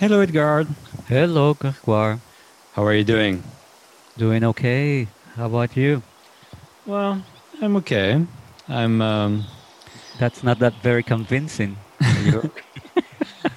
Hello, Edgar. Hello, Grégoire. How are you doing? Doing okay. How about you? Well, I'm okay. I'm. Um, That's not that very convincing.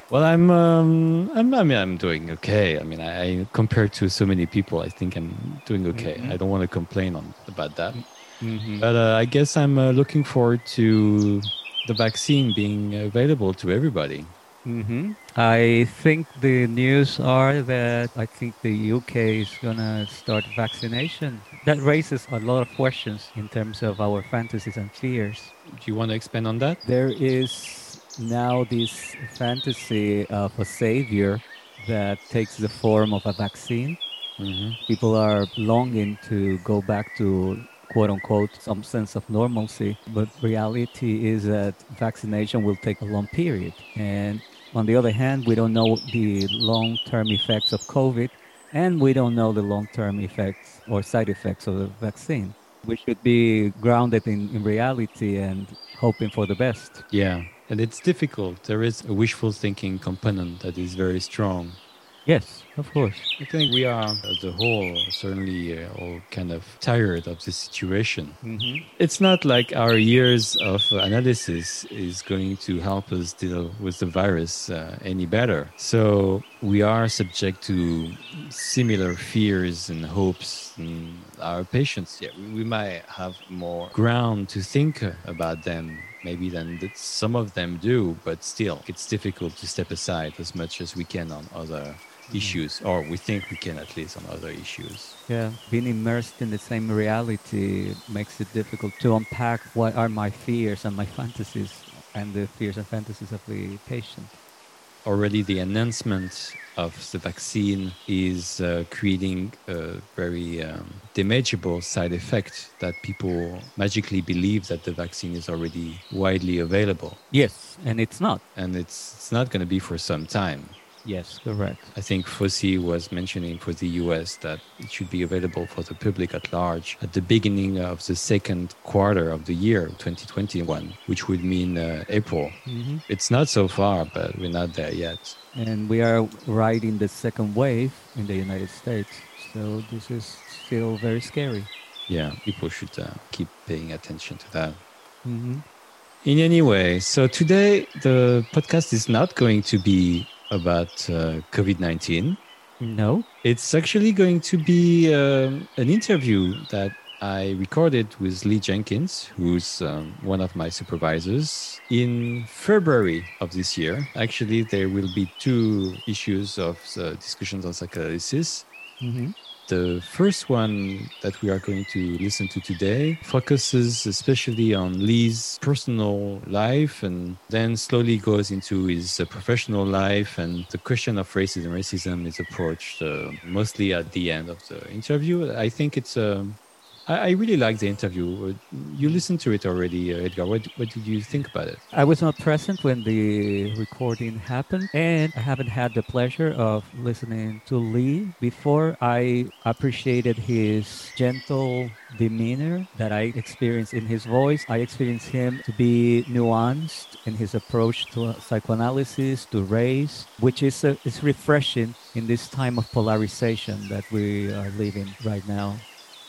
well, I'm, um, I'm. I mean, I'm doing okay. I mean, I, I compared to so many people, I think I'm doing okay. Mhm. I don't want to complain on about that. Mhm. But uh, I guess I'm uh, looking forward to the vaccine being available to everybody. Hmm I think the news are that I think the UK is gonna start vaccination. That raises a lot of questions in terms of our fantasies and fears. Do you want to expand on that? There is now this fantasy of a savior that takes the form of a vaccine. hmm people are longing to go back to quote unquote some sense of normalcy but reality is that vaccination will take a long period and on the other hand we don't know the long-term effects of covid and we don't know the long-term effects or side effects of the vaccine we should be grounded in, in reality and hoping for the best Yeah, and it's difficult. There is a wishful thinking component that is very strong. Yes of course I think we are, as a whole, certainly uh, all kind of tired of the situation. mm-hmm. It's not like our years of analysis is going to help us deal with the virus uh, any better. So we are subject to similar fears and hopes. And our patients, yeah, we, we might have more ground to think about them maybe than that some of them do, but still, it's difficult to step aside as much as we can on other issues, or we think we can at least on other issues. Yeah, being immersed in the same reality makes it difficult to unpack what are my fears and my fantasies and the fears and fantasies of the patient. already the announcement of the vaccine is uh, creating a very um, damageable side effect that people magically believe that the vaccine is already widely available Yes, and it's not. and it's it's not going to be for some time Yes, correct. I think Fauci was mentioning for the US that it should be available for the public at large at the beginning of the second quarter of the year 2021 which would mean uh, April hmm it's not so far but we're not there yet And we are riding the second wave in the United States, so this is still very scary. yeah, people should uh, keep paying attention to that. hmm In any way, so today the podcast is not going to be about uh, COVID 19. No. It's actually going to be um, an interview that I recorded with Lee Jenkins, who's um, one of my supervisors, in February of this year. Actually, there will be two issues of uh, discussions on psychoanalysis. hmm The first one that we are going to listen to today focuses especially on Lee's personal life and then slowly goes into his uh, professional life. And the question of racism, racism is approached uh, mostly at the end of the interview. I think it's. Um, I, really like the interview. Uh, You listened to it already, uh, Edgar. What, what did you think about it? I was not present when the recording happened, and I haven't had the pleasure of listening to Lee before. I appreciated his gentle demeanor that I experienced in his voice. I experienced him to be nuanced in his approach to psychoanalysis, to race, which is, uh, is refreshing in this time of polarization that we are living right now.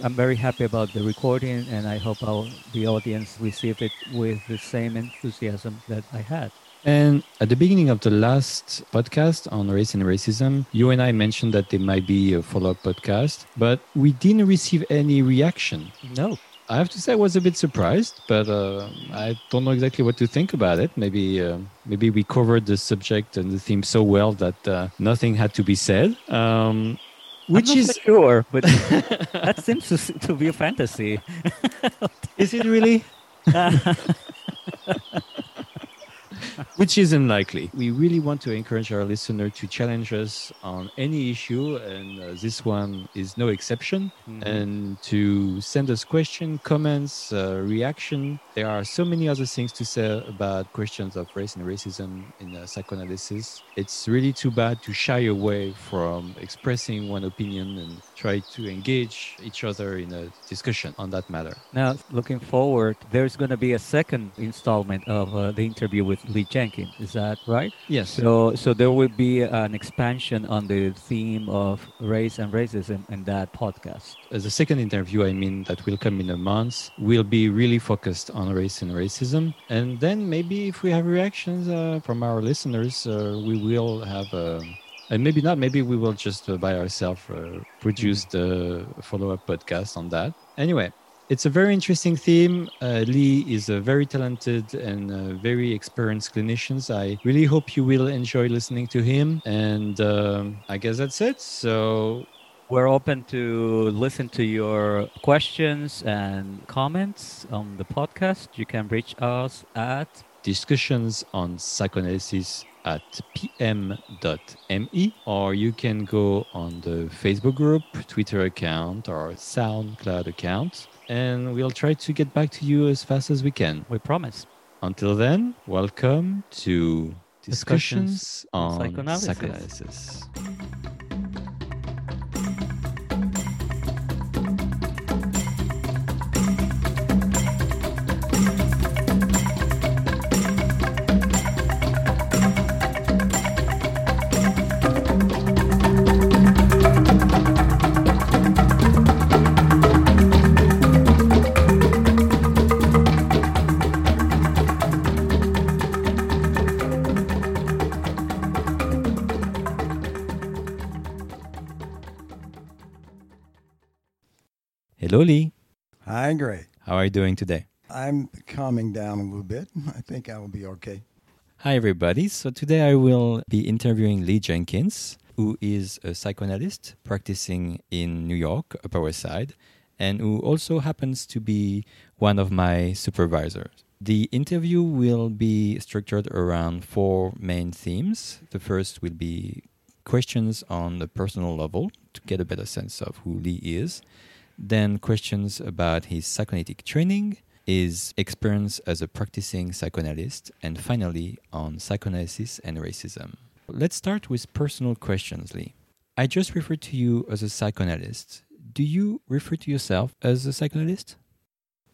I'm very happy about the recording, and I hope our, the audience received it with the same enthusiasm that I had. And at the beginning of the last podcast on race and racism, you and I mentioned that there might be a follow up podcast, but we didn't receive any reaction. No, I have to say, I was a bit surprised, but uh, I don't know exactly what to think about it. Maybe, uh, maybe we covered the subject and the theme so well that uh, nothing had to be said. Um, which is sure, but that seems to, to be a fantasy. is it really? which is unlikely. We really want to encourage our listener to challenge us on any issue, and uh, this one is no exception. And to send us question, comments, uh, reaction. There are so many other things to say about questions of race and racism in uh, psychoanalysis. It's really too bad to shy away from expressing one opinion and try to engage each other in a discussion on that matter. Now, looking forward, there's going to be a second installment of uh, the interview with Lee Jenkins. Jenkins. Is that right? Yes. So, so there will be an expansion on the theme of race and racism in that podcast. As a second interview, I mean that will come in a month, will be really focused on race and racism. And then maybe if we have reactions uh, from our listeners, uh, we will have a. And maybe not, maybe we will just uh, by ourselves uh, produce the follow up podcast on that. Anyway, it's a very interesting theme. Uh, Lee is a very talented and uh, very experienced clinician. I really hope you will enjoy listening to him. And um, I guess that's it. So We're open to listen to your questions and comments on the podcast. You can reach us at discussions on psychoanalysis at pm.me or you can go on the Facebook group, Twitter account, or SoundCloud account, and we'll try to get back to you as fast as we can. We Promise. Until then, welcome to Discussions, Discussions on Psychoanalysis. psychoanalysis. Hello, Lee. Hi, Gray. How are you doing today? I'm calming down a little bit. I think I will be okay. Hi, everybody. So today I will be interviewing Lee Jenkins, who is a psychoanalyst practicing in New York, Upper West Side, and who also happens to be one of my supervisors. The interview will be structured around four main themes. The first will be questions on the personal level to get a better sense of who Lee is. Then questions about his psychoanalytic training, his experience as a practicing psychoanalyst, and finally on psychoanalysis and racism. Let's start with personal questions, Lee. I just referred to you as a psychoanalyst. Do you refer to yourself as a psychoanalyst?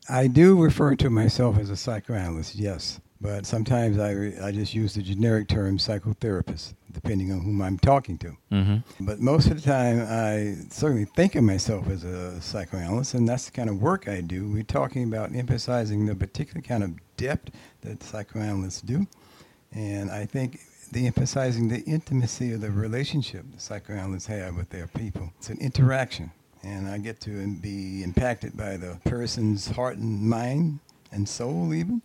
I do refer to myself as a psychoanalyst, yes, but sometimes I, I just use the generic term psychotherapist, depending on whom I'm talking to. Mm-hmm. But most of the time, I certainly think of myself as a psychoanalyst, and that's the kind of work I do. We're talking about emphasizing the particular kind of depth that psychoanalysts do, and I think the emphasizing the intimacy of the relationship the psychoanalysts have with their people. It's an interaction, and I get to be impacted by the person's heart and mind and soul, even,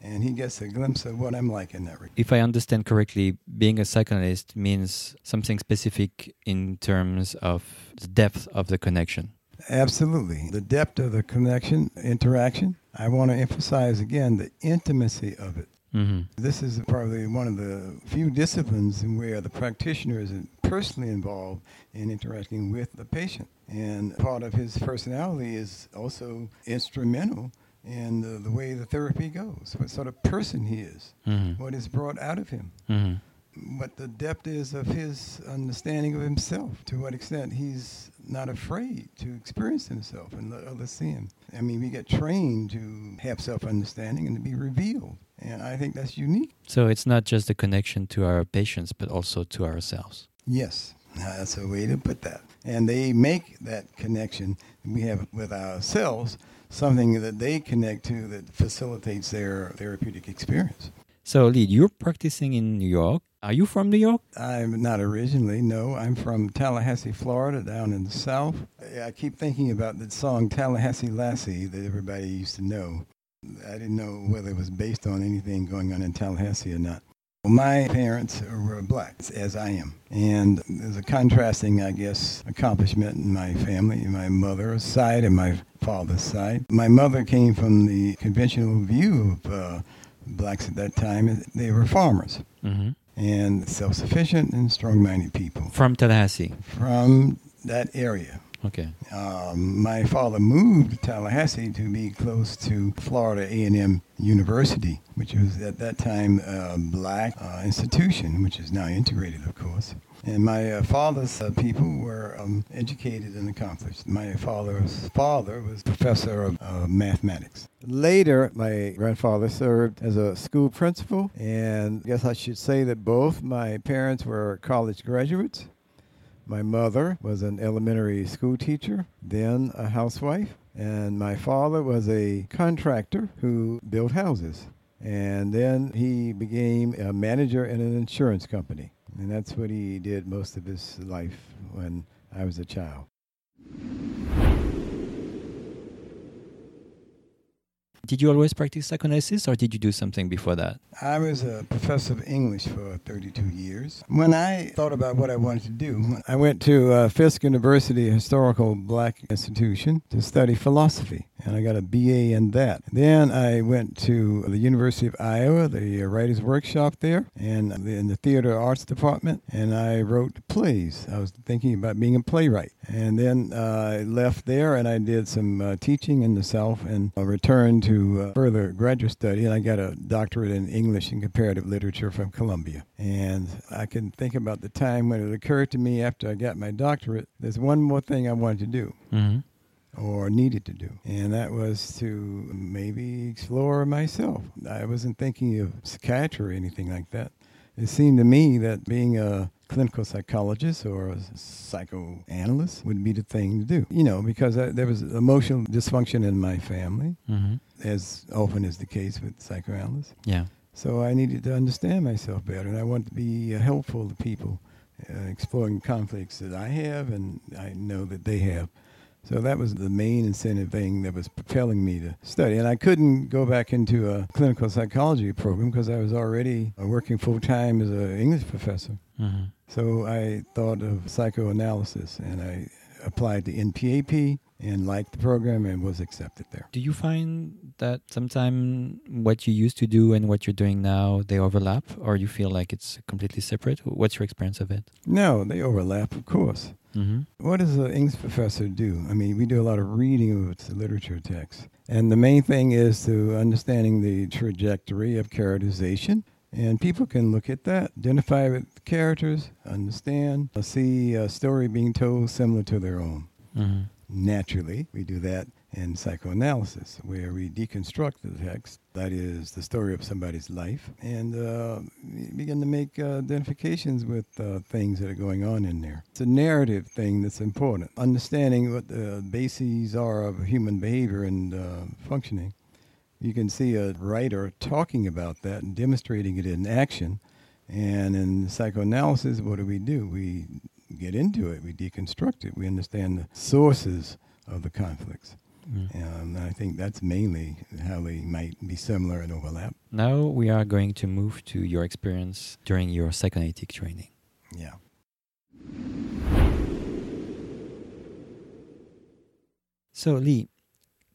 and he gets a glimpse of what I'm like in that regard. If I understand correctly, being a psychoanalyst means something specific in terms of the depth of the connection. Absolutely. The depth of the connection, interaction. I want to emphasize again the intimacy of it. Mm-hmm. This is probably one of the few disciplines where the practitioner is personally involved in interacting with the patient. And part of his personality is also instrumental in the, the way the therapy goes, what sort of person he is, Mm-hmm. what is brought out of him, Mm-hmm. what the depth is of his understanding of himself, to what extent he's not afraid to experience himself and let others see him. I mean, we get trained to have self understanding and to be revealed. And I think that's unique. So it's not just a connection to our patients, but also to ourselves. Yes, that's a way to put that. And they make that connection we have with ourselves something that they connect to that facilitates their therapeutic experience. So, Lee, you're practicing in New York. Are you from New York? I'm not originally, no. I'm from Tallahassee, Florida, down in the South. I keep thinking about the song Tallahassee Lassie that everybody used to know. I didn't know whether it was based on anything going on in Tallahassee or not. Well, my parents were black, as I am. And there's a contrasting, I guess, accomplishment in my family, my mother's side and my father's side. My mother came from the conventional view of uh, blacks at that time. They were farmers Mm-hmm. and self-sufficient and strong-minded people From Tallahassee. from that area. Okay. Um, my father moved to Tallahassee to be close to Florida A&M University, which was at that time a black uh, institution, which is now integrated, of course. And my uh, father's uh, people were um, educated and accomplished. My father's father was professor of uh, mathematics. Later, my grandfather served as a school principal, and I guess I should say that both my parents were college graduates. My mother was an elementary school teacher, then a housewife, and my father was a contractor who built houses. And then he became a manager in an insurance company. And that's what he did most of his life when I was a child. Did you always practice psychoanalysis or did you do something before that? I was a professor of English for 32 years. When I thought about what I wanted to do, I went to uh, Fisk University, historical black institution, to study philosophy and I got a BA in that. Then I went to the University of Iowa, the Writers Workshop there, and in the Theater Arts Department, and I wrote plays. I was thinking about being a playwright. And then uh, I left there and I did some uh, teaching in the South and I returned to uh, further graduate study, and I got a doctorate in English and comparative literature from Columbia. And I can think about the time when it occurred to me after I got my doctorate, there's one more thing I wanted to do. Mm-hmm or needed to do. And that was to maybe explore myself. I wasn't thinking of psychiatry or anything like that. It seemed to me that being a clinical psychologist or a psychoanalyst would be the thing to do. You know, because I, there was emotional dysfunction in my family, mm-hmm. as often is the case with psychoanalysts. Yeah. So I needed to understand myself better, and I wanted to be uh, helpful to people, uh, exploring conflicts that I have and I know that they have. So that was the main incentive thing that was propelling me to study. And I couldn't go back into a clinical psychology program because I was already working full time as an English professor. Mm-hmm. So I thought of psychoanalysis and I applied to NPAP and liked the program and was accepted there. Do you find that sometimes what you used to do and what you're doing now they overlap or you feel like it's completely separate? What's your experience of it? No, they overlap, of course. Mm-hmm. What does an English professor do? I mean, we do a lot of reading of literature texts. And the main thing is to understanding the trajectory of characterization. And people can look at that, identify with characters, understand, see a story being told similar to their own. Mm-hmm. Naturally, we do that in psychoanalysis, where we deconstruct the text, that is, the story of somebody's life, and uh, begin to make uh, identifications with uh, things that are going on in there. It's a narrative thing that's important. Understanding what the bases are of human behavior and uh, functioning. You can see a writer talking about that and demonstrating it in action. And in psychoanalysis, what do we do? We get into it, we deconstruct it, we understand the sources of the conflicts. And um, I think that's mainly how they might be similar and overlap. Now we are going to move to your experience during your psychoanalytic training. Yeah. So, Lee,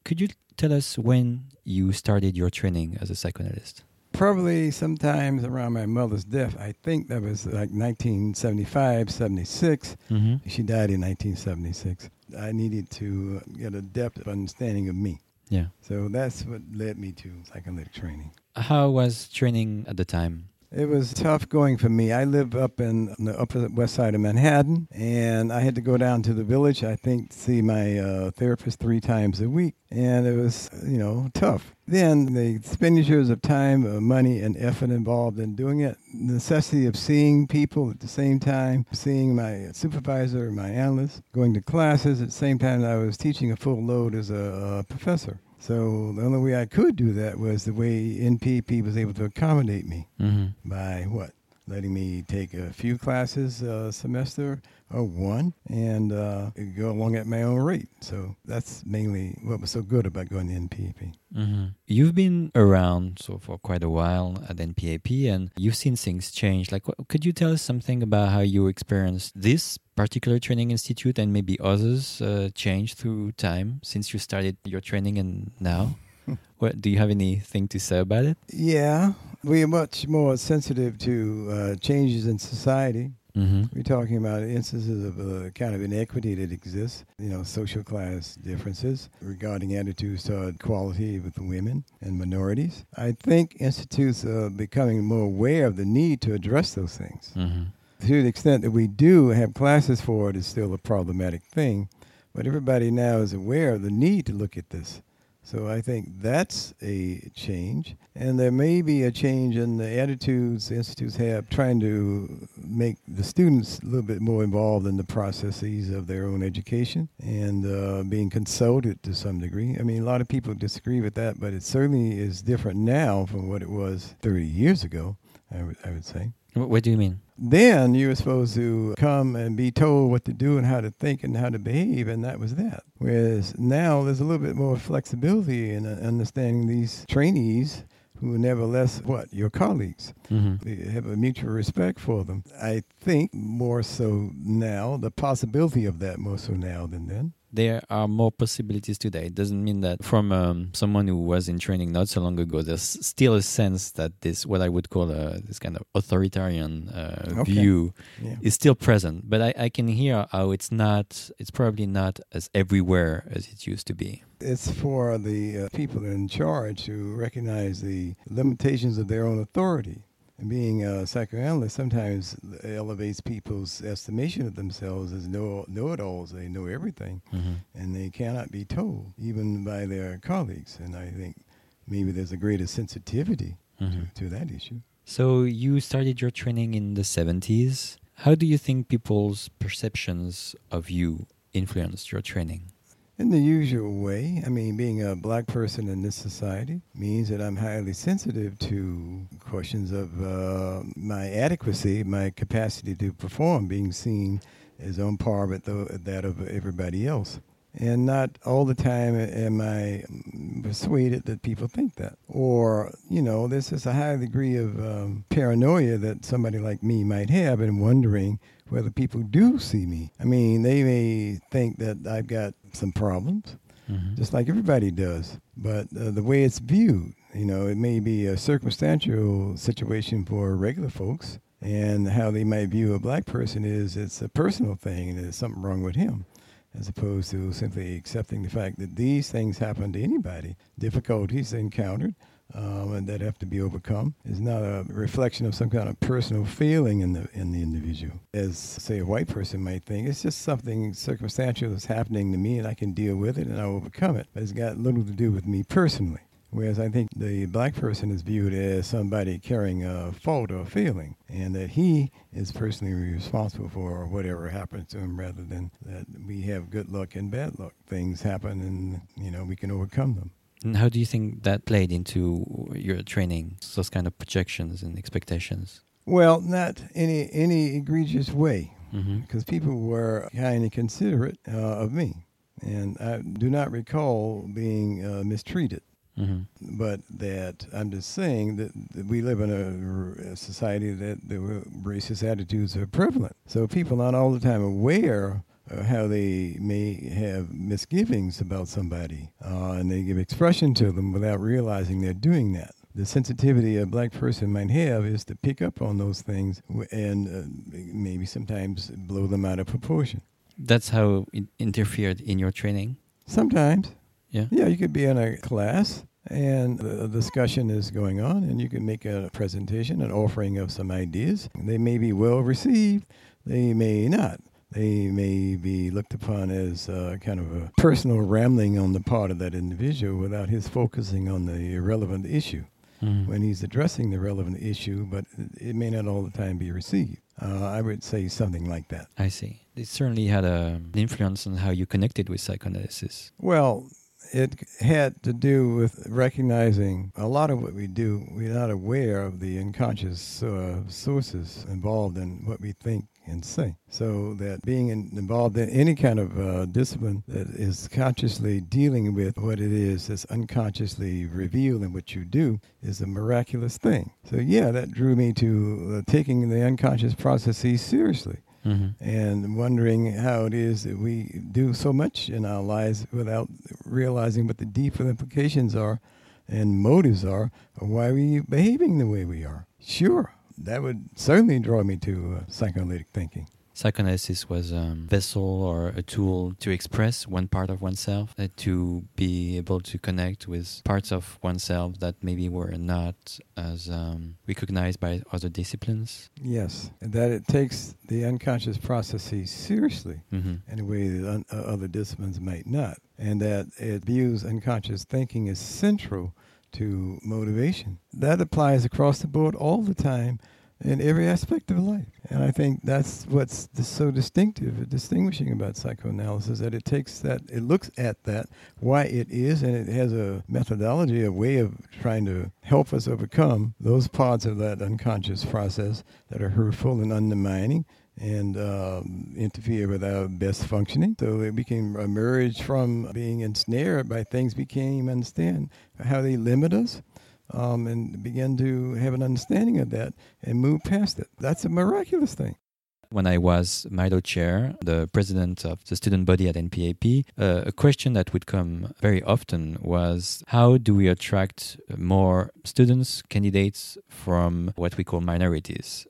could you tell us when you started your training as a psychoanalyst? Probably sometimes around my mother's death. I think that was like 1975, 76. Mm-hmm. She died in 1976. I needed to get a depth of understanding of me. Yeah. So that's what led me to psychoanalytic training. How was training at the time? It was tough going for me. I live up in the upper west side of Manhattan, and I had to go down to the village, I think, see my uh, therapist three times a week. And it was, you know, tough. Then the expenditures of time, uh, money, and effort involved in doing it, the necessity of seeing people at the same time, seeing my supervisor, my analyst, going to classes at the same time I was teaching a full load as a, a professor. So the only way I could do that was the way NPP was able to accommodate me mm-hmm. by what? Letting me take a few classes a semester or one and uh, go along at my own rate. So that's mainly what was so good about going to NPAP. Mm-hmm. You've been around so for quite a while at NPAP and you've seen things change. Like, what, could you tell us something about how you experienced this particular training institute and maybe others uh, change through time since you started your training and now? what do you have anything to say about it? Yeah, we are much more sensitive to uh, changes in society. Mm-hmm. We're talking about instances of uh, kind of inequity that exists, you know, social class differences regarding attitudes toward equality with women and minorities. I think institutes are becoming more aware of the need to address those things. Mm-hmm to the extent that we do have classes for it, is still a problematic thing. But everybody now is aware of the need to look at this. So I think that's a change. And there may be a change in the attitudes the institutes have trying to make the students a little bit more involved in the processes of their own education and uh, being consulted to some degree. I mean, a lot of people disagree with that, but it certainly is different now from what it was 30 years ago, I would, I would say. What do you mean? Then you were supposed to come and be told what to do and how to think and how to behave, and that was that. Whereas now there's a little bit more flexibility in uh, understanding these trainees who are nevertheless what your colleagues Mm-hmm. Have a mutual respect for them i think more so now the possibility of that more so now than then There are more possibilities today. It doesn't mean that from um, someone who was in training not so long ago, there's still a sense that this, what I would call a, this kind of authoritarian uh, Okay. view, yeah is still present. But I, I can hear how it's not, it's probably not as everywhere as it used to be. it's for the uh, people in charge to recognize the limitations of their own authority. Being a psychoanalyst sometimes elevates people's estimation of themselves as know know-it-alls. They know everything, Mm-hmm. and they cannot be told, even by their colleagues. And I think maybe there's a greater sensitivity Mhm. to, to that issue. So you started your training in the 70s. How do you think people's perceptions of you influenced your training? In the usual way, I mean, being a black person in this society means that I'm highly sensitive to questions of uh, my adequacy, my capacity to perform, being seen as on par with the, that of everybody else. And not all the time am I persuaded that people think that. Or, you know, there's just a high degree of um, paranoia that somebody like me might have in wondering whether people do see me. I mean, they may think that I've got some problems, Mhm. just like everybody does. But uh, the way it's viewed, you know, it may be a circumstantial situation for regular folks, and how they might view a black person is it's a personal thing and there's something wrong with him, as opposed to simply accepting the fact that these things happen to anybody. Difficulties encountered. Um, and that have to be overcome is not a reflection of some kind of personal feeling in the in the individual. As say a white person might think, it's just something circumstantial that's happening to me, and I can deal with it and I overcome it. But it's got little to do with me personally. Whereas I think the black person is viewed as somebody carrying a fault or a feeling, and that he is personally responsible for whatever happens to him, rather than that we have good luck and bad luck. Things happen, and you know we can overcome them. And how do you think that played into your training, those kind of projections and expectations? Well, not any any egregious way, Mm-hmm. because people were kind of considerate uh, of me, and I do not recall being uh, mistreated. Mm-hmm. But that I'm just saying that, that we live in a society that the racist attitudes are prevalent. So people aren't all the time aware of how they may have misgivings about somebody, uh, and they give expression to them without realizing they're doing that. The sensitivity a black person might have is to pick up on those things and uh, maybe sometimes blow them out of proportion. That's how it interfered in your training. Sometimes. Yeah. Yeah, you could be in a class and the discussion is going on, and you can make a presentation, an offering of some ideas. They may be well received, they may not. They may be looked upon as uh, kind of a personal rambling on the part of that individual without his focusing on the relevant issue Mhm. when he's addressing the relevant issue, but it may not all the time be received. Uh, I would say something like that. I see. It certainly had a, an influence on how you connected with psychoanalysis. Well, it had to do with recognizing a lot of what we do, we're not aware of the unconscious uh, sources involved in what we think and say. So that being in, involved in any kind of uh, discipline that is consciously dealing with what it is that's unconsciously revealed in what you do is a miraculous thing. So yeah, that drew me to uh, taking the unconscious processes seriously Mm-hmm. and wondering how it is that we do so much in our lives without realizing what the deeper implications are and motives are of why we behaving the way we are. Sure, that would certainly draw me to uh, psychoanalytic thinking. Psychoanalysis was a vessel or a tool to express one part of oneself, uh, to be able to connect with parts of oneself that maybe were not as um, recognized by other disciplines. Yes, and that it takes the unconscious processes seriously hmm in a way that un- uh, other disciplines might not, and that it views unconscious thinking as central to motivation. That applies across the board all the time in every aspect of life. And I think that's what's so distinctive, distinguishing about psychoanalysis, that it takes that, it looks at that, why it is, and it has a methodology, a way of trying to help us overcome those parts of that unconscious process that are hurtful and undermining and um, interfere with our best functioning. So we can emerge from being ensnared by things we can't even understand, how they limit us, um, and begin to have an understanding of that and move past it. That's a miraculous thing. When I was Milo chair, the president of the student body at NPAP, uh, a question that would come very often was how do we attract more students, candidates from what we call minorities?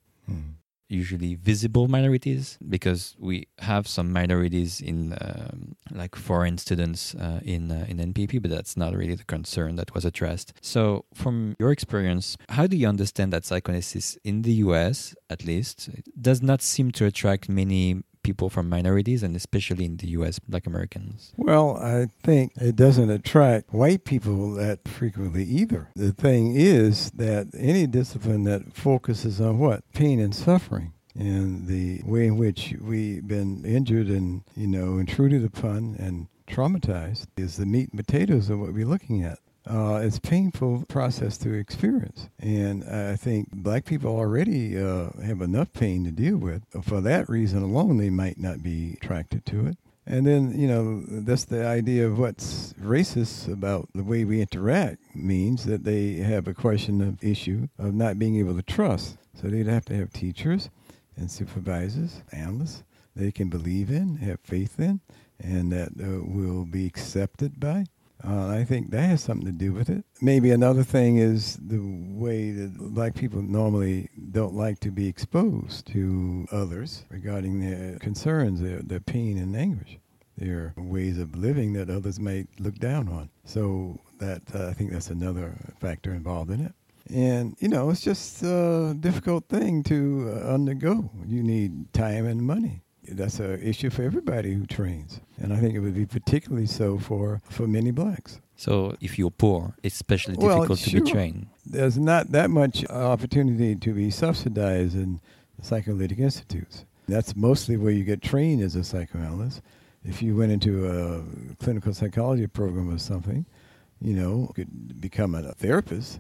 Usually visible minorities because we have some minorities in um, like foreign students uh, in uh, in NPP, but that's not really the concern that was addressed. So, from your experience, how do you understand that psychoanalysis in the U.S. at least does not seem to attract many people from minorities and especially in the US black Americans? Well, I think it doesn't attract white people that frequently either. The thing is that any discipline that focuses on what? Pain and suffering. And the way in which we've been injured and, you know, intruded upon and traumatized is the meat and potatoes of what we're looking at. Uh, it's a painful process to experience. And I think black people already uh, have enough pain to deal with. For that reason alone, they might not be attracted to it. And then, you know, that's the idea of what's racist about the way we interact means that they have a question of issue of not being able to trust. So they'd have to have teachers and supervisors, analysts they can believe in, have faith in, and that uh, will be accepted by. Uh, I think that has something to do with it. Maybe another thing is the way that black people normally don't like to be exposed to others regarding their concerns, their, their pain and anguish, their ways of living that others might look down on. So that uh, I think that's another factor involved in it. And you know, it's just a difficult thing to uh, undergo. You need time and money that's an issue for everybody who trains, and I think it would be particularly so for for many blacks. So, if you're poor, it's especially Well, difficult to be trained. There's not that much uh, opportunity to be subsidized in psychoanalytic institutes. That's mostly where you get trained as a psychoanalyst. If you went into a clinical psychology program or something, you know, could become a therapist.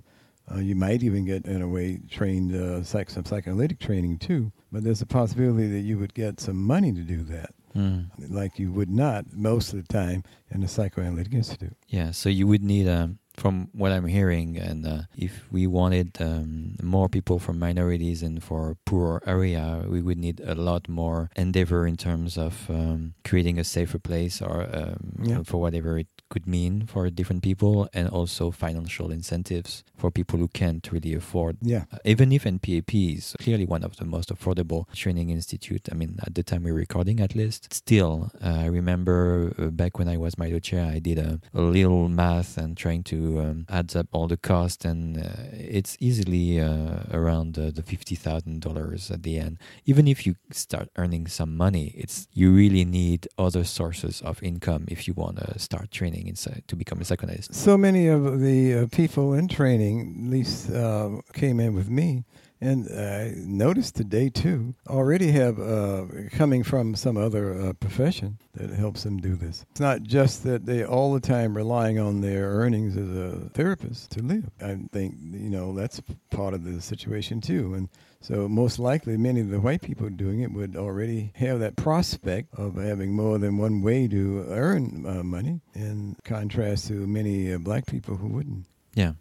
Uh, you might even get, in a way, trained uh, psych- some psychoanalytic training too. But there's a possibility that you would get some money to do that, Mm. like you would not most of the time in a psychoanalytic institute. Yeah, so you would need, um, from what I'm hearing, and uh, if we wanted um, more people from minorities and for poor area, we would need a lot more endeavor in terms of um, creating a safer place or um, Yeah. for whatever it could mean for different people, and also financial incentives for people who can't really afford. Yeah. Uh, even if NPAP is clearly one of the most affordable training institute, I mean, at the time we're recording at least, still, uh, I remember uh, back when I was Milo chair, I did a, a little math and trying to um, add up all the cost, and uh, it's easily uh, around uh, the fifty thousand dollars at the end. Even if you start earning some money, it's you really need other sources of income if you want to start training inside to become a psychoanalyst. So many of the uh, people in training, at least, uh, came in with me, and I noticed today too, already have uh, coming from some other uh, profession that helps them do this. It's not just that they all the time relying on their earnings as a therapist to live. I think you know that's part of the situation too, and. So most likely, many of the white people doing it would already have that prospect of having more than one way to earn uh, money, in contrast to many uh, black people who wouldn't. Yeah.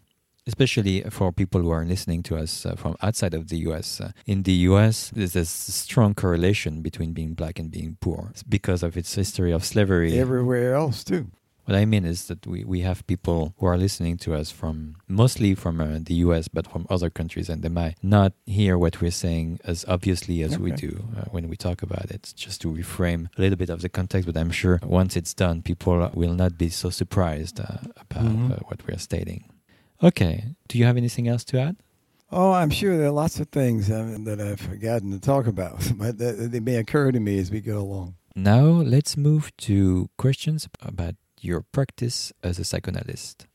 Especially for people who are listening to us uh, from outside of the US. Uh, in the US, there's a strong correlation between being black and being poor because of its history of slavery. Everywhere else too. What I mean is that we, we have people who are listening to us from mostly from uh, the US, but from other countries, and they might not hear what we're saying as obviously as okay. we do uh, when we talk about it. Just to reframe a little bit of the context, but I'm sure once it's done, people will not be so surprised uh, about mm-hmm. Uh, what we are stating. Okay, do you have anything else to add? Oh, I'm sure there are lots of things um, that I've forgotten to talk about, but they may occur to me as we go along. Now, let's move to questions about your practice as a psychoanalyst.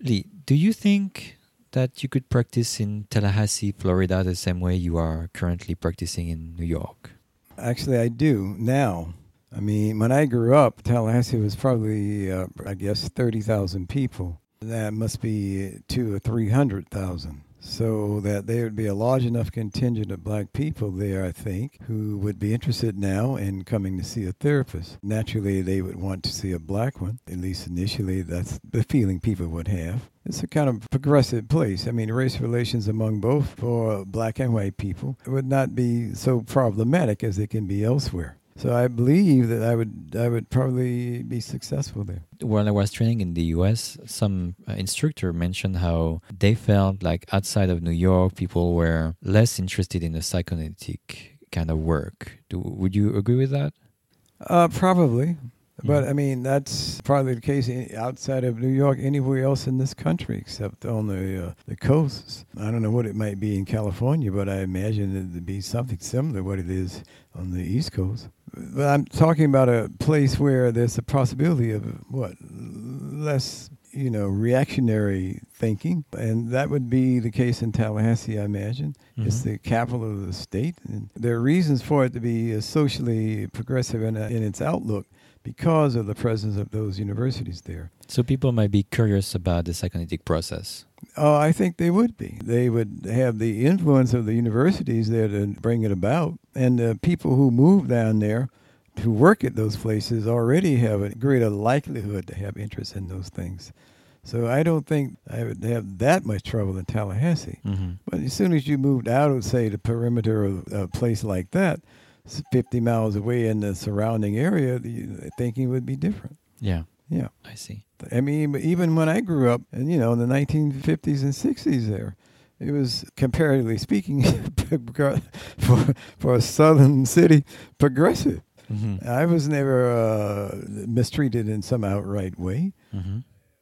Lee, do you think that you could practice in Tallahassee, Florida, the same way you are currently practicing in New York? Actually, I do now. I mean, when I grew up, Tallahassee was probably, uh, I guess, 30,000 people. That must be two or 300,000 so that there would be a large enough contingent of black people there, I think, who would be interested now in coming to see a therapist. Naturally, they would want to see a black one, at least initially, that's the feeling people would have. It's a kind of progressive place. I mean, race relations among both for black and white people would not be so problematic as they can be elsewhere. So I believe that I would I would probably be successful there. When I was training in the U.S., some uh, instructor mentioned how they felt like outside of New York, people were less interested in the psychoanalytic kind of work. Do, would you agree with that? Uh, probably. But I mean, that's probably the case outside of New York, anywhere else in this country except on the uh, the coasts. I don't know what it might be in California, but I imagine it to be something similar to what it is on the East Coast. But I'm talking about a place where there's a possibility of what less, you know, reactionary thinking, and that would be the case in Tallahassee, I imagine. Mm-hmm. It's the capital of the state, and there are reasons for it to be socially progressive in, in its outlook because of the presence of those universities there. So people might be curious about the psychoanalytic process. Oh, I think they would be. They would have the influence of the universities there to bring it about. And the people who move down there to work at those places already have a greater likelihood to have interest in those things. So I don't think I would have that much trouble in Tallahassee. Mm-hmm. But as soon as you moved out of, say, the perimeter of a place like that, 50 miles away in the surrounding area, the thinking would be different. Yeah. Yeah. I see. I mean, even when I grew up, and you know, in the 1950s and 60s, there, it was comparatively speaking, for for a southern city, progressive. Mm-hmm. I was never uh, mistreated in some outright way mm-hmm.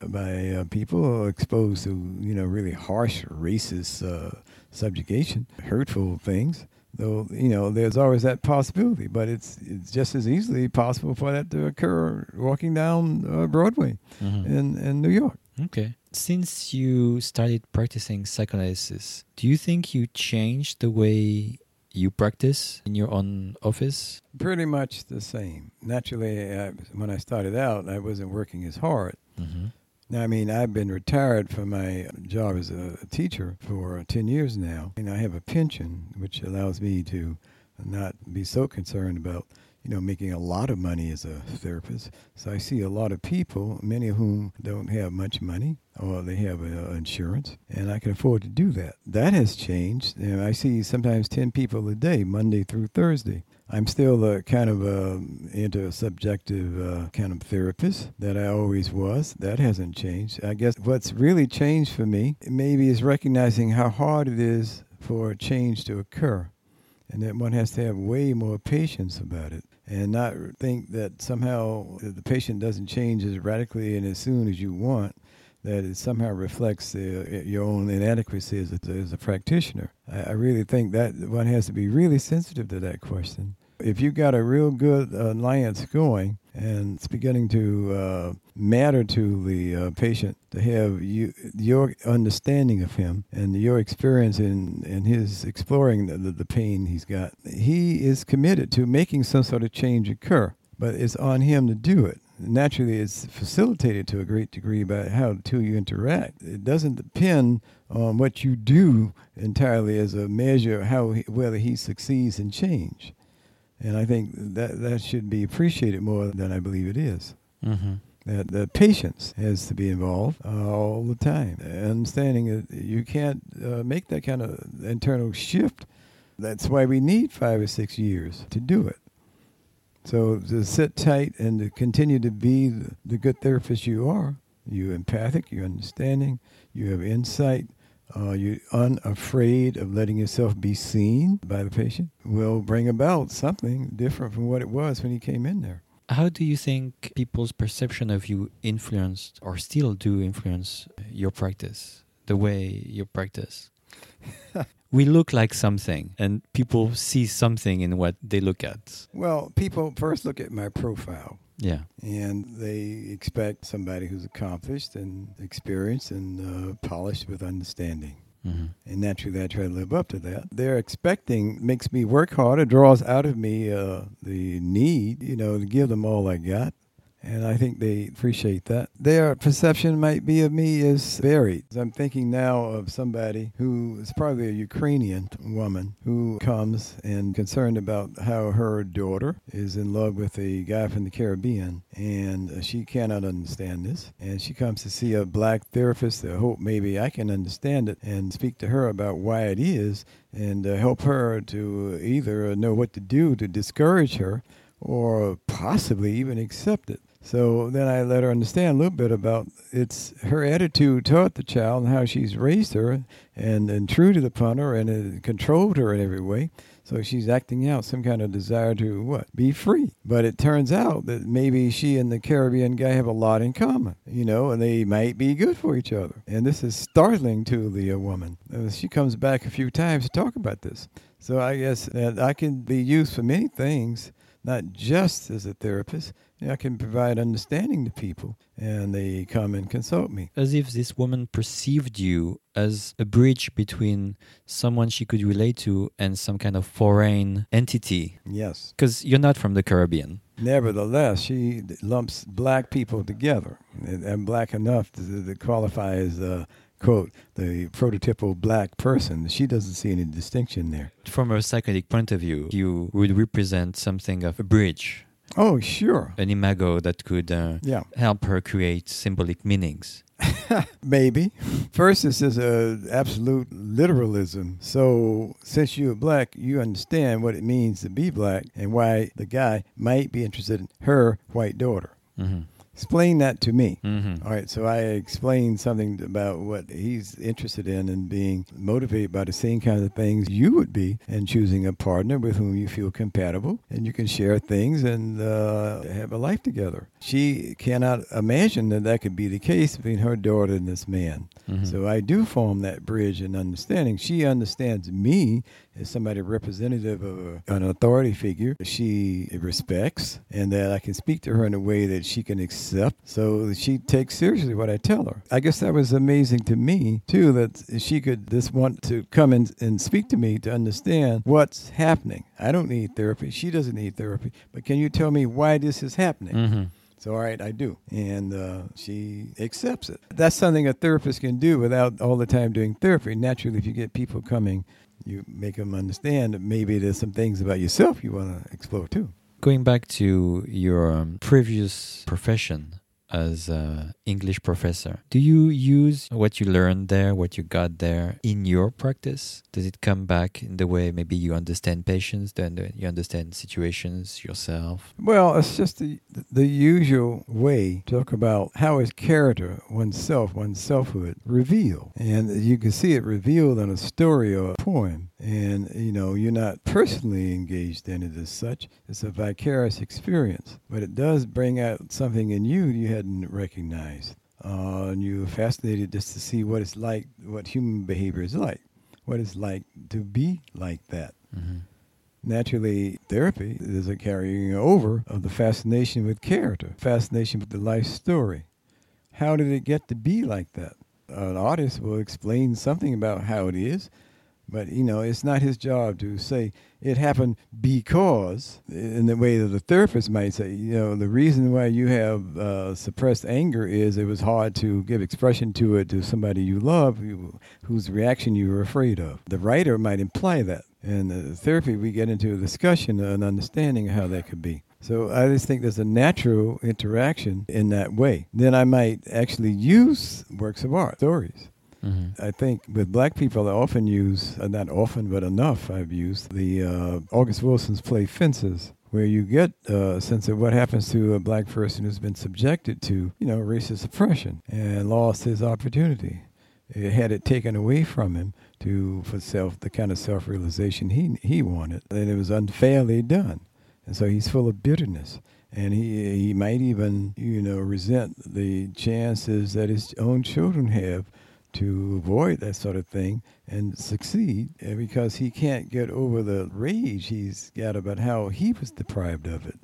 by uh, people exposed to you know really harsh racist uh, subjugation, hurtful things though you know there's always that possibility but it's it's just as easily possible for that to occur walking down uh, broadway mm-hmm. in in new york. Okay. Since you started practicing psychoanalysis do you think you changed the way you practice in your own office? Pretty much the same. Naturally I, when i started out i wasn't working as hard. Mm-hmm. Now, I mean, I've been retired from my job as a teacher for 10 years now, and I have a pension, which allows me to not be so concerned about, you know, making a lot of money as a therapist. So I see a lot of people, many of whom don't have much money, or they have uh, insurance, and I can afford to do that. That has changed. And I see sometimes 10 people a day, Monday through Thursday. I'm still a kind of a intersubjective uh, kind of therapist that I always was. That hasn't changed. I guess what's really changed for me maybe is recognizing how hard it is for change to occur, and that one has to have way more patience about it, and not think that somehow the patient doesn't change as radically and as soon as you want that it somehow reflects the, your own inadequacy as a, as a practitioner. I, I, really think that one has to be really sensitive to that question if you've got a real good alliance going and it's beginning to uh, matter to the uh, patient to have you, your understanding of him and your experience in, in his exploring the, the, the pain he's got, he is committed to making some sort of change occur, but it's on him to do it naturally it's facilitated to a great degree by how the two you interact. It doesn't depend on what you do entirely as a measure of how he, whether he succeeds in change. And I think that that should be appreciated more than I believe it is. Mm-hmm. That the patience has to be involved uh, all the time. Understanding that you can't uh, make that kind of internal shift That's why we need five or six years to do it. So to sit tight and to continue to be the, the good therapist you are, you're empathic, you're understanding, you have insight, uh, you're unafraid of letting yourself be seen by the patient, will bring about something different from what it was when he came in there. How do you think people's perception of you influenced or still do influence your practice, the way you practice? we look like something and people see something in what they look at. Well, people first look at my profile. Yeah. And they expect somebody who's accomplished and experienced and uh, polished with understanding. Mm-hmm. And naturally, I try to live up to that. They're expecting makes me work harder, draws out of me uh, the need, you know, to give them all I got and I think they appreciate that. Their perception might be of me is varied. I'm thinking now of somebody who is probably a Ukrainian woman who comes and concerned about how her daughter is in love with a guy from the Caribbean, and she cannot understand this. And she comes to see a black therapist to hope maybe I can understand it and speak to her about why it is and uh, help her to either know what to do to discourage her or possibly even accept it. So then I let her understand a little bit about it's her attitude toward the child and how she's raised her and intruded upon her and it controlled her in every way. So she's acting out some kind of desire to what? Be free. But it turns out that maybe she and the Caribbean guy have a lot in common, you know, and they might be good for each other. And this is startling to the uh, woman. Uh, she comes back a few times to talk about this. So I guess that I can be used for many things, not just as a therapist, I can provide understanding to people, and they come and consult me. As if this woman perceived you as a bridge between someone she could relate to and some kind of foreign entity. Yes. Because you're not from the Caribbean. Nevertheless, she lumps black people together, and black enough to, to qualify as a uh, quote, the prototypical black person, she doesn't see any distinction there. From a psychotic point of view, you would represent something of a bridge Oh, sure. An imago that could uh, yeah. help her create symbolic meanings. Maybe. First, this is a absolute literalism. So, since you're black, you understand what it means to be black and why the guy might be interested in her white daughter. Mm-hmm explain that to me. Mm-hmm. All right, so I explained something about what he's interested in and being motivated by the same kind of things you would be, and choosing a partner with whom you feel compatible, and you can share things and uh, have a life together. She cannot imagine that that could be the case between her daughter and this man. Mm-hmm. So I do form that bridge and understanding. She understands me as somebody representative of a, an authority figure she respects, and that I can speak to her in a way that she can accept. So that she takes seriously what I tell her. I guess that was amazing to me too that she could just want to come in and speak to me to understand what's happening. I don't need therapy. She doesn't need therapy. But can you tell me why this is happening? Mm-hmm. So, all right, I do. And uh, she accepts it. That's something a therapist can do without all the time doing therapy. Naturally, if you get people coming, you make them understand that maybe there's some things about yourself you want to explore too. Going back to your um, previous profession, as an English professor. Do you use what you learned there, what you got there in your practice? Does it come back in the way maybe you understand patients, then you understand situations yourself? Well, it's just the, the usual way to talk about how is character, oneself, one's selfhood revealed. And you can see it revealed in a story or a poem and you know you're not personally engaged in it as such it's a vicarious experience but it does bring out something in you you hadn't recognized. Uh, and you're fascinated just to see what it's like what human behavior is like what it's like to be like that. Mm-hmm. naturally therapy is a carrying over of the fascination with character fascination with the life story. How did it get to be like that? An artist will explain something about how it is but you know, it's not his job to say it happened because, in the way that the therapist might say, you know, the reason why you have uh, suppressed anger is it was hard to give expression to it to somebody you love, who, whose reaction you were afraid of. The writer might imply that. In the therapy, we get into a discussion and understanding how that could be. So I just think there's a natural interaction in that way. Then I might actually use works of art, stories Mm-hmm. I think with black people, I often use, uh, not often, but enough, I've used the uh, August Wilson's play Fences where you get a sense of what happens to a black person who's been subjected to, you know, racist oppression and lost his opportunity. It had it taken away from him to for self the kind of self realization he he wanted, and it was unfairly done, and so he's full of bitterness and he he might even you know resent the chances that his own children have to avoid that sort of thing and succeed because he can't get over the rage he's got about how he was deprived of it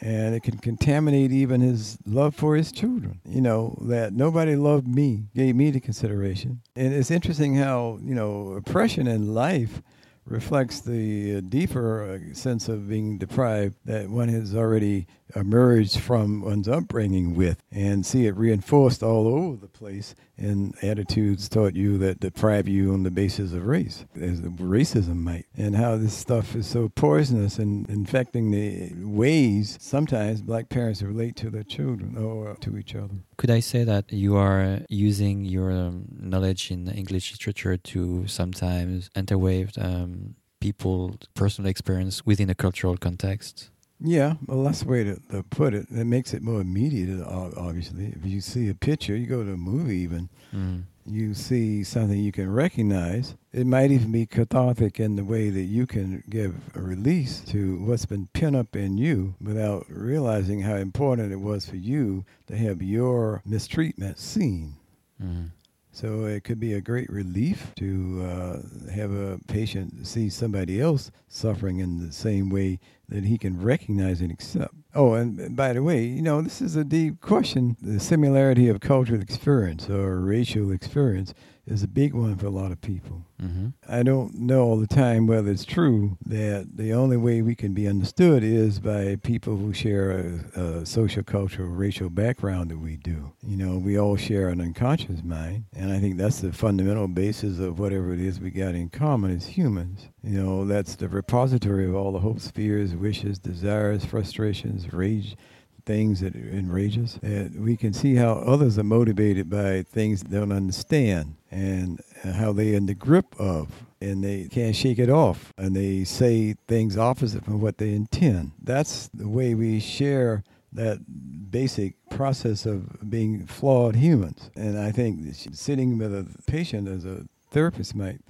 and it can contaminate even his love for his children. You know, that nobody loved me, gave me the consideration. And it's interesting how, you know, oppression in life reflects the uh, deeper uh, sense of being deprived that one has already emerged from one's upbringing with and see it reinforced all over the place in attitudes taught you that deprive you on the basis of race, as racism might, and how this stuff is so poisonous and infecting the ways sometimes black parents relate to their children or to each other. Could I say that you are using your um, knowledge in English literature to sometimes interweave um, people's personal experience within a cultural context? Yeah, well, that's the way to, to, put it. It makes it more immediate, obviously. If you see a picture, you go to a movie even, mm. you see something you can recognize. It might even be cathartic in the way that you can give a release to what's been pent up in you without realizing how important it was for you to have your mistreatment seen. Mm. So it could be a great relief to uh, have a patient see somebody else suffering in the same way that he can recognize and accept. Oh, and by the way, you know, this is a deep question. The similarity of cultural experience or racial experience is a big one for a lot of people. Mm-hmm. I don't know all the time whether it's true that the only way we can be understood is by people who share a, a social, cultural, racial background that we do. You know, we all share an unconscious mind, and I think that's the fundamental basis of whatever it is we got in common as humans. You know, that's the repository of all the hopes, fears, wishes, desires, frustrations, rage, things that enrage us. And we can see how others are motivated by things they don't understand and how they're in the grip of and they can't shake it off and they say things opposite from what they intend. That's the way we share that basic process of being flawed humans. And I think sitting with a patient as a therapist might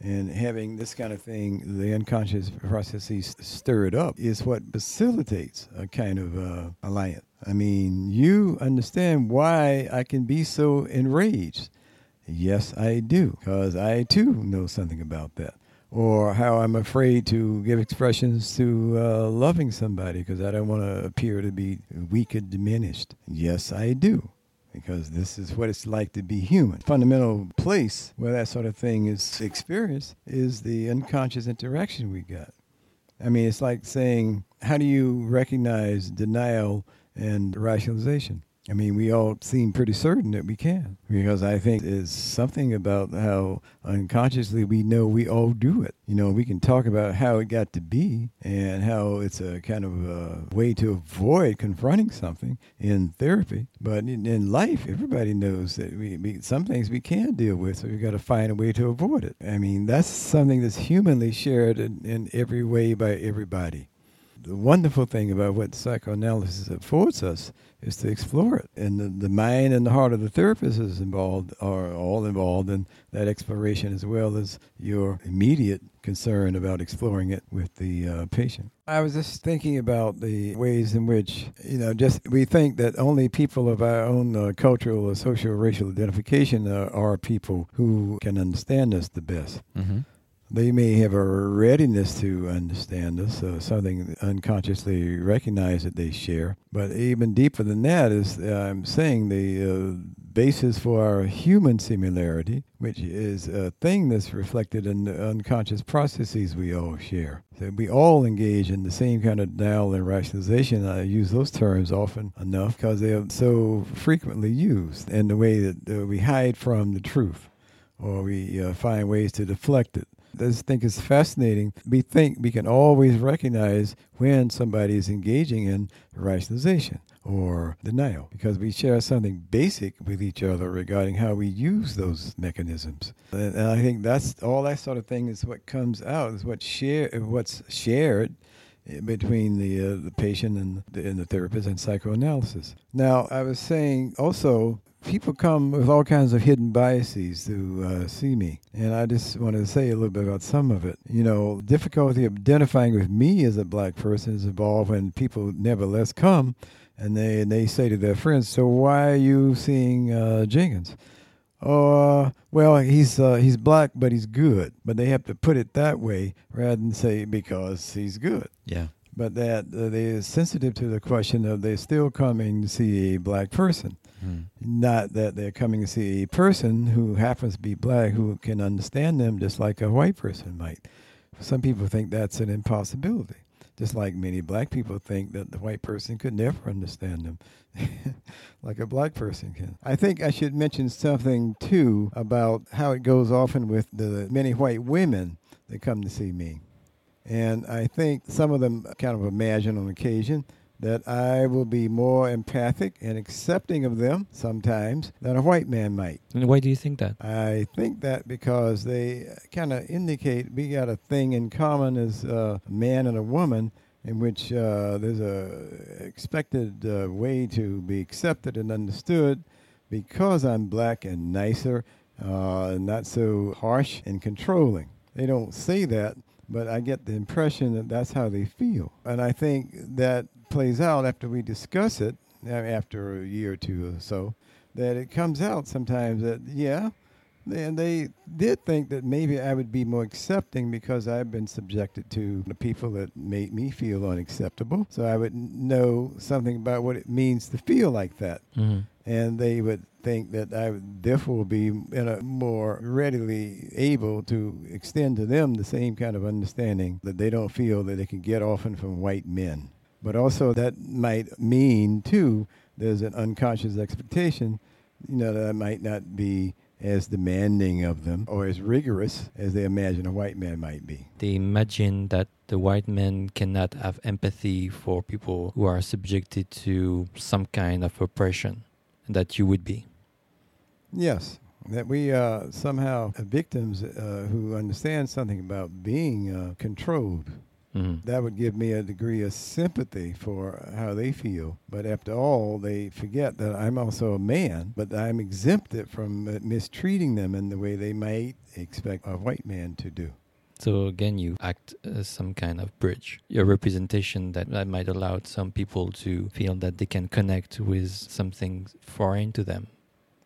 and having this kind of thing, the unconscious processes stirred up, is what facilitates a kind of uh, alliance. I mean, you understand why I can be so enraged. Yes, I do, because I too know something about that. Or how I'm afraid to give expressions to uh, loving somebody because I don't want to appear to be weak or diminished. Yes, I do because this is what it's like to be human. Fundamental place where that sort of thing is experienced is the unconscious interaction we got. I mean, it's like saying, how do you recognize denial and rationalization? I mean, we all seem pretty certain that we can because I think it's something about how unconsciously we know we all do it. You know, we can talk about how it got to be and how it's a kind of a way to avoid confronting something in therapy. But in, in life, everybody knows that we, we, some things we can deal with, so we've got to find a way to avoid it. I mean, that's something that's humanly shared in, in every way by everybody the wonderful thing about what psychoanalysis affords us is to explore it. And the, the mind and the heart of the therapist is involved, are all involved in that exploration as well as your immediate concern about exploring it with the uh, patient. I was just thinking about the ways in which, you know, just we think that only people of our own uh, cultural or social racial identification uh, are people who can understand us the best. Mm-hmm they may have a readiness to understand us, uh, something unconsciously recognized that they share. But even deeper than that is, uh, I'm saying, the uh, basis for our human similarity, which is a thing that's reflected in the unconscious processes we all share. So we all engage in the same kind of denial and rationalization. I use those terms often enough because they are so frequently used in the way that uh, we hide from the truth or we uh, find ways to deflect it. I think is fascinating. We think we can always recognize when somebody is engaging in rationalization or denial because we share something basic with each other regarding how we use those mechanisms. And, I think that's all that sort of thing is what comes out, is what share, what's shared between the uh, the patient and the, and the therapist and psychoanalysis. Now, I was saying also people come with all kinds of hidden biases to uh, see me. And I just wanted to say a little bit about some of it. You know, difficulty identifying with me as a black person is involved when people nevertheless come and they, and they say to their friends, So why are you seeing uh, Jenkins? Oh, uh, well, he's uh, he's black, but he's good. But they have to put it that way rather than say because he's good. Yeah. But that uh, they're sensitive to the question of they're still coming to see a black person. Mm. Not that they're coming to see a person who happens to be black who can understand them just like a white person might. Some people think that's an impossibility, just like many black people think that the white person could never understand them like a black person can. I think I should mention something too about how it goes often with the many white women that come to see me. And I think some of them kind of imagine on occasion that I will be more empathic and accepting of them sometimes than a white man might. And why do you think that? I think that because they kind of indicate we got a thing in common as a man and a woman in which uh, there's a expected uh, way to be accepted and understood because I'm black and nicer, uh, not so harsh and controlling. They don't say that, but I get the impression that that's how they feel. And I think that plays out after we discuss it, after a year or two or so, that it comes out sometimes that, yeah, and they did think that maybe I would be more accepting because I've been subjected to the people that made me feel unacceptable. So I would know something about what it means to feel like that. Mm-hmm. And they would think that I would therefore be in a more readily able to extend to them the same kind of understanding that they don't feel that they can get often from white men. But also, that might mean, too, there's an unconscious expectation, you know, that I might not be as demanding of them or as rigorous as they imagine a white man might be. They imagine that the white man cannot have empathy for people who are subjected to some kind of oppression that you would be. Yes, that we are uh, somehow victims uh, who understand something about being uh, controlled Mm-hmm. That would give me a degree of sympathy for how they feel. But after all, they forget that I'm also a man, but I'm exempted from uh, mistreating them in the way they might expect a white man to do. So again, you act as some kind of bridge, your representation that, that might allow some people to feel that they can connect with something foreign to them.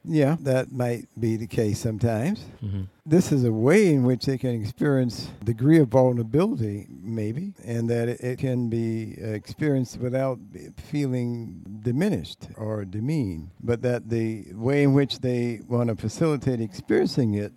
Yeah, that might be the case sometimes. Mm-hmm. This is a way in which they can experience degree of vulnerability, maybe, and that it, it can be experienced without feeling diminished or demeaned. But that the way in which they want to facilitate experiencing it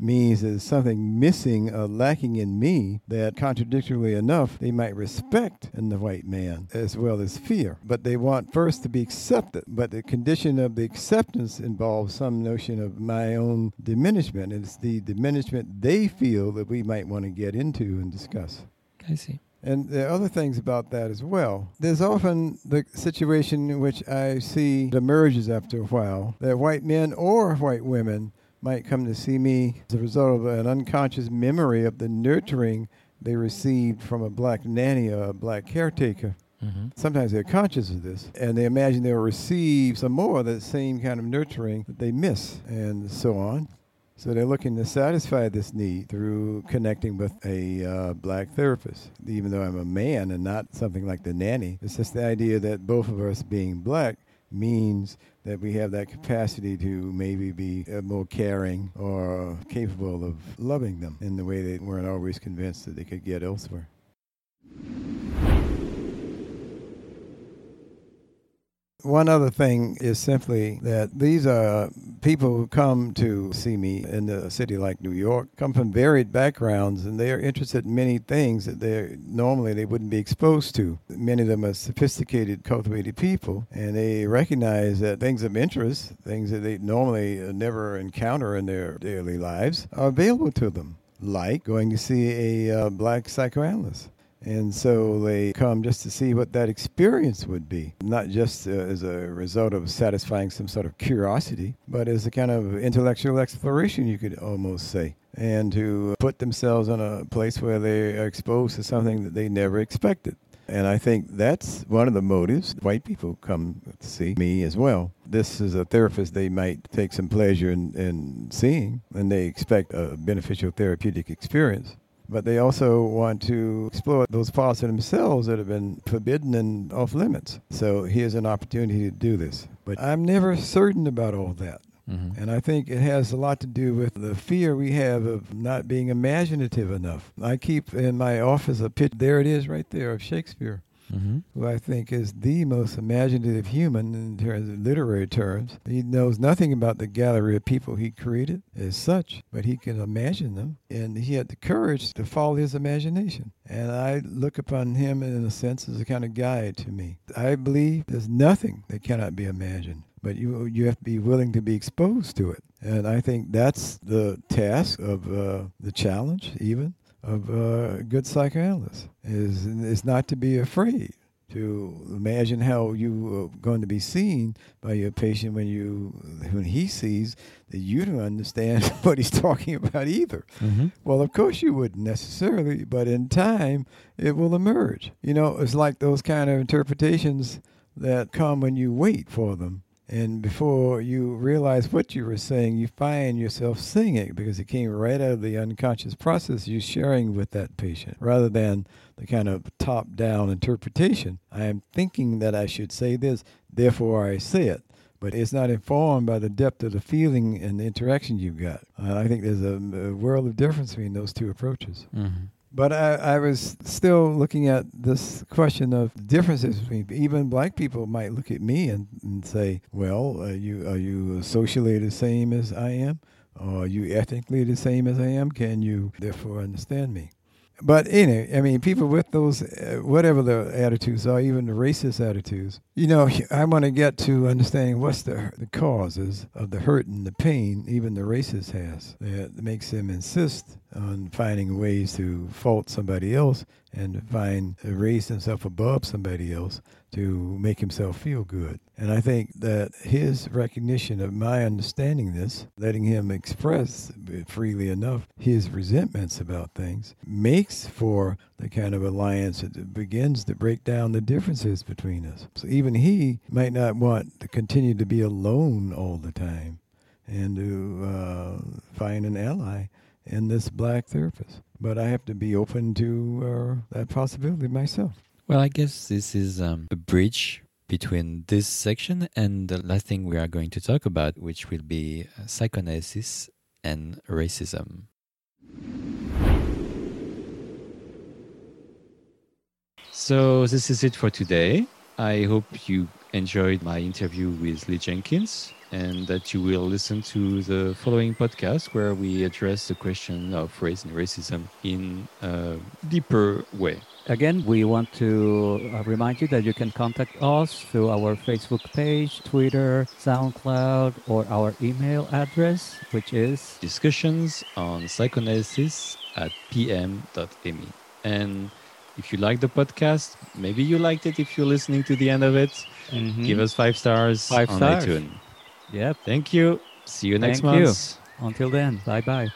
means there's something missing or lacking in me that, contradictorily enough, they might respect in the white man as well as fear. But they want first to be accepted. But the condition of the acceptance involves some notion of my own diminishment. It's the diminishment they feel that we might want to get into and discuss. I see. And there are other things about that as well. There's often the situation in which I see emerges after a while that white men or white women might come to see me as a result of an unconscious memory of the nurturing they received from a black nanny or a black caretaker. Mm-hmm. Sometimes they're conscious of this and they imagine they'll receive some more of that same kind of nurturing that they miss and so on. So they're looking to satisfy this need through connecting with a uh, black therapist. Even though I'm a man and not something like the nanny, it's just the idea that both of us being black means that we have that capacity to maybe be uh, more caring or capable of loving them in the way they weren't always convinced that they could get elsewhere. One other thing is simply that these are people who come to see me in a city like New York, come from varied backgrounds, and they are interested in many things that they normally they wouldn't be exposed to. Many of them are sophisticated, cultivated people, and they recognize that things of interest, things that they normally never encounter in their daily lives, are available to them, like going to see a uh, black psychoanalyst And so they come just to see what that experience would be, not just uh, as a result of satisfying some sort of curiosity, but as a kind of intellectual exploration, you could almost say, and to put themselves in a place where they are exposed to something that they never expected. And I think that's one of the motives. White people come to see me as well. This is a therapist they might take some pleasure in, in seeing, and they expect a beneficial therapeutic experience but they also want to explore those parts of themselves that have been forbidden and off limits. So here's an opportunity to do this. But I'm never certain about all that. Mm-hmm. And I think it has a lot to do with the fear we have of not being imaginative enough. I keep in my office a picture, there it is right there, of Shakespeare mm-hmm. who I think is the most imaginative human in terms of literary terms. He knows nothing about the gallery of people he created as such, but he can imagine them, and he had the courage to follow his imagination. And I look upon him in a sense as a kind of guide to me. I believe there's nothing that cannot be imagined but you you have to be willing to be exposed to it. And I think that's the task of uh, the challenge, even of a good psychoanalyst is is not to be afraid to imagine how you are going to be seen by your patient when you when he sees that you don't understand what he's talking about either. Mm-hmm. Well, of course you wouldn't necessarily, but in time it will emerge. You know, it's like those kind of interpretations that come when you wait for them. And before you realize what you were saying, you find yourself saying it because it came right out of the unconscious process you're sharing with that patient rather than the kind of top down interpretation. I am thinking that I should say this, therefore I say it. But it's not informed by the depth of the feeling and the interaction you've got. Uh, I think there's a, a, world of difference between those two approaches. Mm-hmm. But I, I, was still looking at this question of differences between even black people might look at me and, and say, "Well, are you are you socially the same as I am, or are you ethnically the same as I am? Can you therefore understand me?" But anyway, I mean, people with those, uh, whatever the attitudes are, even the racist attitudes, you know, I want to get to understanding what's the, the causes of the hurt and the pain even the racist has. That makes them insist on finding ways to fault somebody else and find uh, raise himself above somebody else to make himself feel good. And I think that his recognition of my understanding this, letting him express freely enough his resentments about things, makes for the kind of alliance that begins to break down the differences between us. So even he might not want to continue to be alone all the time and to uh, find an ally in this black therapist. But I have to be open to uh, that possibility myself. Well, I guess this is um, a bridge between this section and the last thing we are going to talk about, which will be uh, psychoanalysis and racism. So, this is it for today. I hope you enjoyed my interview with Lee Jenkins and that you will listen to the following podcast where we address the question of race and racism in a deeper way. Again, we want to uh, remind you that you can contact us through our Facebook page, Twitter, SoundCloud, or our email address, which is discussions on psychoanalysis at pm.me. And if you like the podcast, maybe you liked it if you're listening to the end of it, mm-hmm. give us five stars five on stars. iTunes. Yep. Thank you. See you next Thank month. You. Until then, bye bye.